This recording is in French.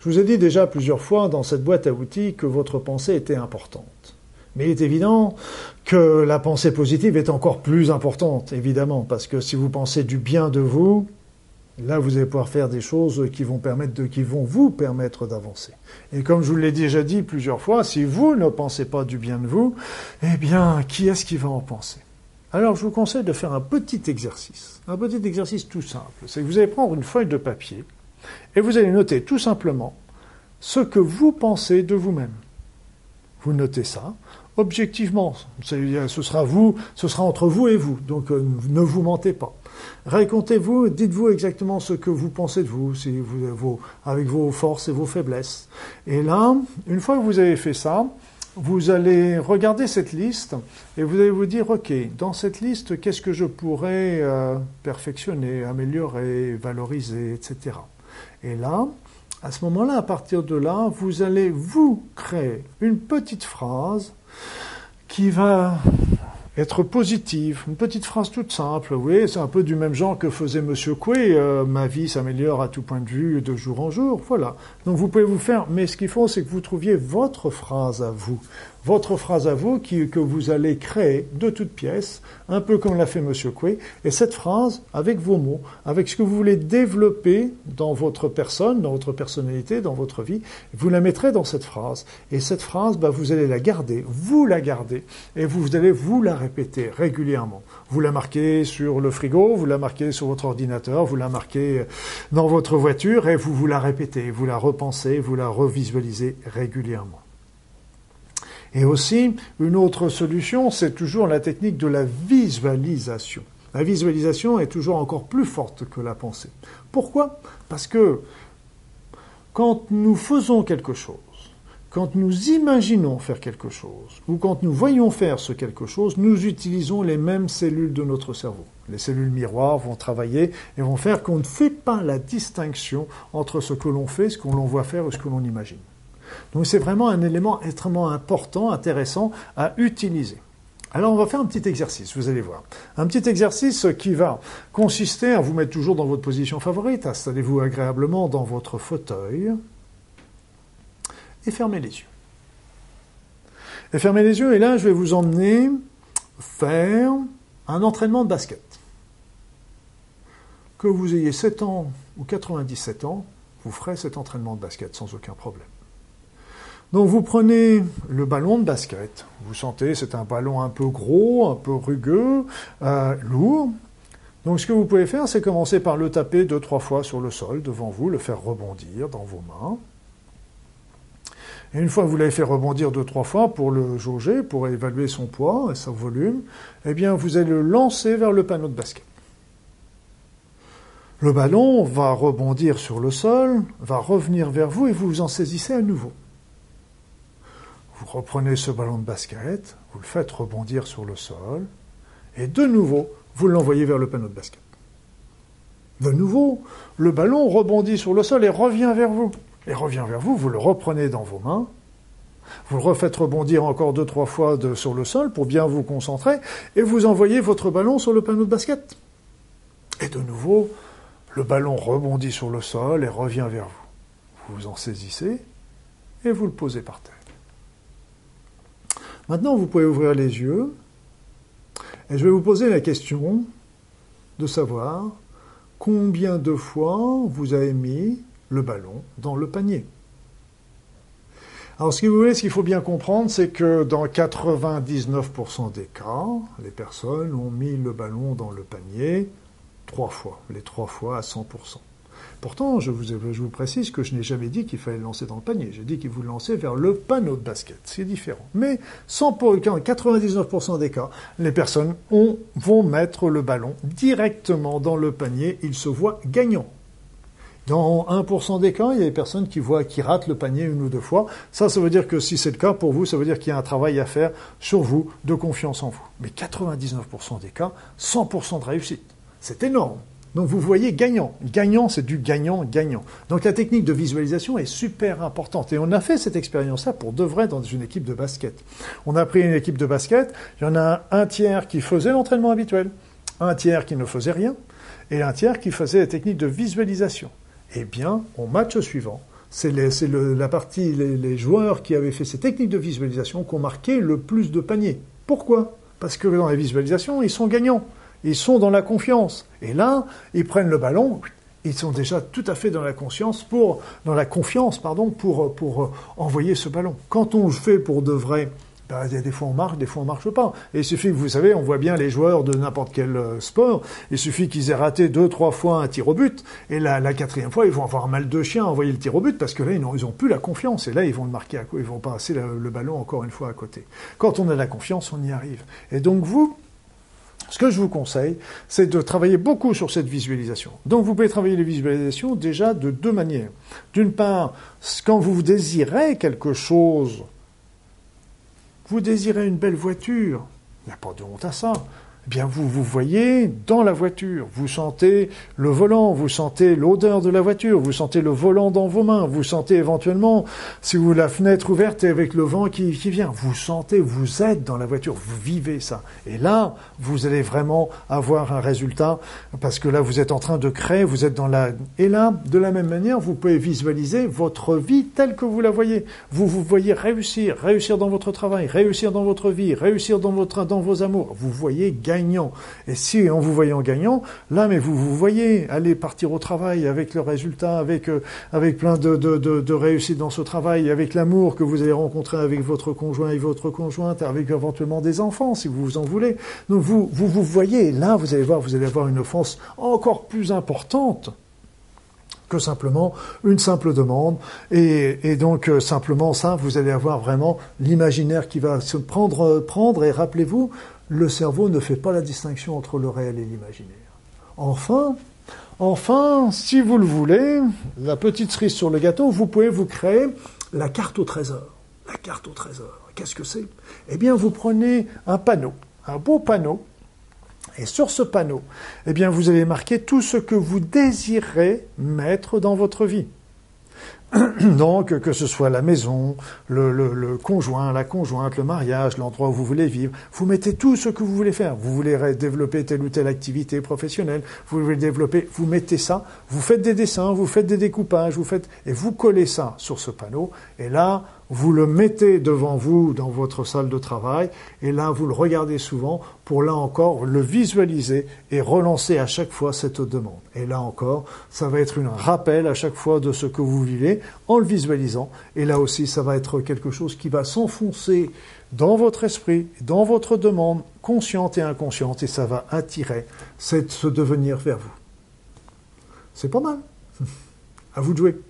Je vous ai dit déjà plusieurs fois dans cette boîte à outils que votre pensée était importante. Mais il est évident que la pensée positive est encore plus importante, évidemment, parce que si vous pensez du bien de vous, là vous allez pouvoir faire des choses qui vont, permettre de, qui vont vous permettre d'avancer. Et comme je vous l'ai déjà dit plusieurs fois, si vous ne pensez pas du bien de vous, eh bien, qui est-ce qui va en penser? Alors je vous conseille de faire un petit exercice, un petit exercice tout simple. C'est que vous allez prendre une feuille de papier et vous allez noter tout simplement ce que vous pensez de vous-même. Vous notez ça objectivement. Ce sera vous, ce sera entre vous et vous. Donc euh, ne vous mentez pas. Racontez-vous, dites-vous exactement ce que vous pensez de vous, avec vos forces et vos faiblesses. Et là, une fois que vous avez fait ça, vous allez regarder cette liste et vous allez vous dire, OK, dans cette liste, qu'est-ce que je pourrais euh, perfectionner, améliorer, valoriser, etc. Et là, à ce moment-là, à partir de là, vous allez vous créer une petite phrase qui va être positive, une petite phrase toute simple. Oui, c'est un peu du même genre que faisait Monsieur Coué. Euh, ma vie s'améliore à tout point de vue de jour en jour. Voilà. Donc vous pouvez vous faire, mais ce qu'il faut, c'est que vous trouviez votre phrase à vous votre phrase à vous qui, que vous allez créer de toutes pièces, un peu comme l'a fait M. Coué, et cette phrase, avec vos mots, avec ce que vous voulez développer dans votre personne, dans votre personnalité, dans votre vie, vous la mettrez dans cette phrase. Et cette phrase, bah, vous allez la garder, vous la gardez, et vous allez vous la répéter régulièrement. Vous la marquez sur le frigo, vous la marquez sur votre ordinateur, vous la marquez dans votre voiture, et vous vous la répétez, vous la repensez, vous la revisualisez régulièrement. Et aussi, une autre solution, c'est toujours la technique de la visualisation. La visualisation est toujours encore plus forte que la pensée. Pourquoi? Parce que quand nous faisons quelque chose, quand nous imaginons faire quelque chose, ou quand nous voyons faire ce quelque chose, nous utilisons les mêmes cellules de notre cerveau. Les cellules miroirs vont travailler et vont faire qu'on ne fait pas la distinction entre ce que l'on fait, ce que l'on voit faire et ce que l'on imagine. Donc c'est vraiment un élément extrêmement important, intéressant à utiliser. Alors on va faire un petit exercice, vous allez voir. Un petit exercice qui va consister à vous mettre toujours dans votre position favorite, installez-vous agréablement dans votre fauteuil et fermez les yeux. Et fermez les yeux et là je vais vous emmener faire un entraînement de basket. Que vous ayez 7 ans ou 97 ans, vous ferez cet entraînement de basket sans aucun problème. Donc vous prenez le ballon de basket, vous sentez c'est un ballon un peu gros, un peu rugueux, euh, lourd. Donc ce que vous pouvez faire, c'est commencer par le taper deux, trois fois sur le sol devant vous, le faire rebondir dans vos mains. Et une fois que vous l'avez fait rebondir deux, trois fois pour le jauger, pour évaluer son poids et son volume, eh bien vous allez le lancer vers le panneau de basket. Le ballon va rebondir sur le sol, va revenir vers vous et vous vous en saisissez à nouveau. Vous reprenez ce ballon de basket, vous le faites rebondir sur le sol, et de nouveau, vous l'envoyez vers le panneau de basket. De nouveau, le ballon rebondit sur le sol et revient vers vous. Et revient vers vous, vous le reprenez dans vos mains, vous le refaites rebondir encore deux, trois fois sur le sol pour bien vous concentrer, et vous envoyez votre ballon sur le panneau de basket. Et de nouveau, le ballon rebondit sur le sol et revient vers vous. Vous vous en saisissez et vous le posez par terre. Maintenant, vous pouvez ouvrir les yeux et je vais vous poser la question de savoir combien de fois vous avez mis le ballon dans le panier. Alors, ce qu'il faut bien comprendre, c'est que dans 99% des cas, les personnes ont mis le ballon dans le panier trois fois, les trois fois à 100%. Pourtant, je vous, précise que je n'ai jamais dit qu'il fallait le lancer dans le panier. J'ai dit qu'il vous le lancer vers le panneau de basket. C'est différent. Mais sans pour 99% des cas, les personnes vont mettre le ballon directement dans le panier. Ils se voient gagnants. Dans 1% des cas, il y a des personnes qui voient, qui ratent le panier une ou deux fois. Ça, ça veut dire que si c'est le cas pour vous, ça veut dire qu'il y a un travail à faire sur vous, de confiance en vous. Mais 99% des cas, 100% de réussite. C'est énorme. Donc vous voyez gagnant. Gagnant, c'est du gagnant-gagnant. Donc la technique de visualisation est super importante. Et on a fait cette expérience-là pour de vrai dans une équipe de basket. On a pris une équipe de basket, il y en a un tiers qui faisait l'entraînement habituel, un tiers qui ne faisait rien, et un tiers qui faisait la technique de visualisation. Eh bien, au match suivant, c'est la partie, les, joueurs qui avaient fait ces techniques de visualisation qui ont marqué le plus de paniers. Pourquoi? Parce que dans la visualisation, ils sont gagnants. Ils sont dans la confiance. Et là, ils prennent le ballon, ils sont déjà tout à fait dans la conscience pour, dans la confiance, pardon, pour, pour euh, envoyer ce ballon. Quand on le fait pour de vrai, ben, des fois on marche, des fois on marche pas. Et il suffit que vous savez, on voit bien les joueurs de n'importe quel euh, sport, il suffit qu'ils aient raté deux, trois fois un tir au but, et la, la quatrième fois, ils vont avoir mal de chien à envoyer le tir au but, parce que là, ils n'ont plus la confiance, et là, ils vont le marquer, à, ils vont passer le, le ballon encore une fois à côté. Quand on a la confiance, on y arrive. Et donc vous, ce que je vous conseille, c'est de travailler beaucoup sur cette visualisation. Donc vous pouvez travailler les visualisations déjà de deux manières. D'une part, quand vous désirez quelque chose, vous désirez une belle voiture, il n'y a pas de honte à ça eh bien vous vous voyez dans la voiture, vous sentez le volant, vous sentez l'odeur de la voiture, vous sentez le volant dans vos mains, vous sentez éventuellement, si vous la fenêtre ouverte et avec le vent qui, qui vient, vous sentez, vous êtes dans la voiture, vous vivez ça. Et là, vous allez vraiment avoir un résultat, parce que là, vous êtes en train de créer, vous êtes dans la... Et là, de la même manière, vous pouvez visualiser votre vie telle que vous la voyez. Vous vous voyez réussir, réussir dans votre travail, réussir dans votre vie, réussir dans, votre, dans vos amours. Vous voyez Et si en vous voyant gagnant, là, mais vous vous voyez aller partir au travail avec le résultat, avec euh, avec plein de, de, réussite dans ce travail, avec l'amour que vous allez rencontrer avec votre conjoint et votre conjointe, avec éventuellement des enfants, si vous en voulez. Donc vous vous, vous voyez, là, vous allez voir, vous allez avoir une offense encore plus importante que simplement une simple demande. Et, donc euh, simplement ça, vous allez avoir vraiment l'imaginaire qui va se prendre, prendre et rappelez-vous, le cerveau ne fait pas la distinction entre le réel et l'imaginaire. Enfin, enfin, si vous le voulez, la petite cerise sur le gâteau, vous pouvez vous créer la carte au trésor. La carte au trésor, qu'est-ce que c'est? Eh bien, vous prenez un panneau, un beau panneau, et sur ce panneau, eh bien, vous allez marquer tout ce que vous désirez mettre dans votre vie. Donc, que ce soit la maison, le, le, le, conjoint, la conjointe, le mariage, l'endroit où vous voulez vivre, vous mettez tout ce que vous voulez faire. Vous voulez développer telle ou telle activité professionnelle, vous voulez développer, vous mettez ça, vous faites des dessins, vous faites des découpages, vous faites, et vous collez ça sur ce panneau, et là, vous le mettez devant vous dans votre salle de travail, et là, vous le regardez souvent pour là encore le visualiser et relancer à chaque fois cette demande. Et là encore, ça va être un rappel à chaque fois de ce que vous vivez en le visualisant, et là aussi, ça va être quelque chose qui va s'enfoncer dans votre esprit, dans votre demande, consciente et inconsciente, et ça va attirer ce devenir vers vous. C'est pas mal. À vous de jouer.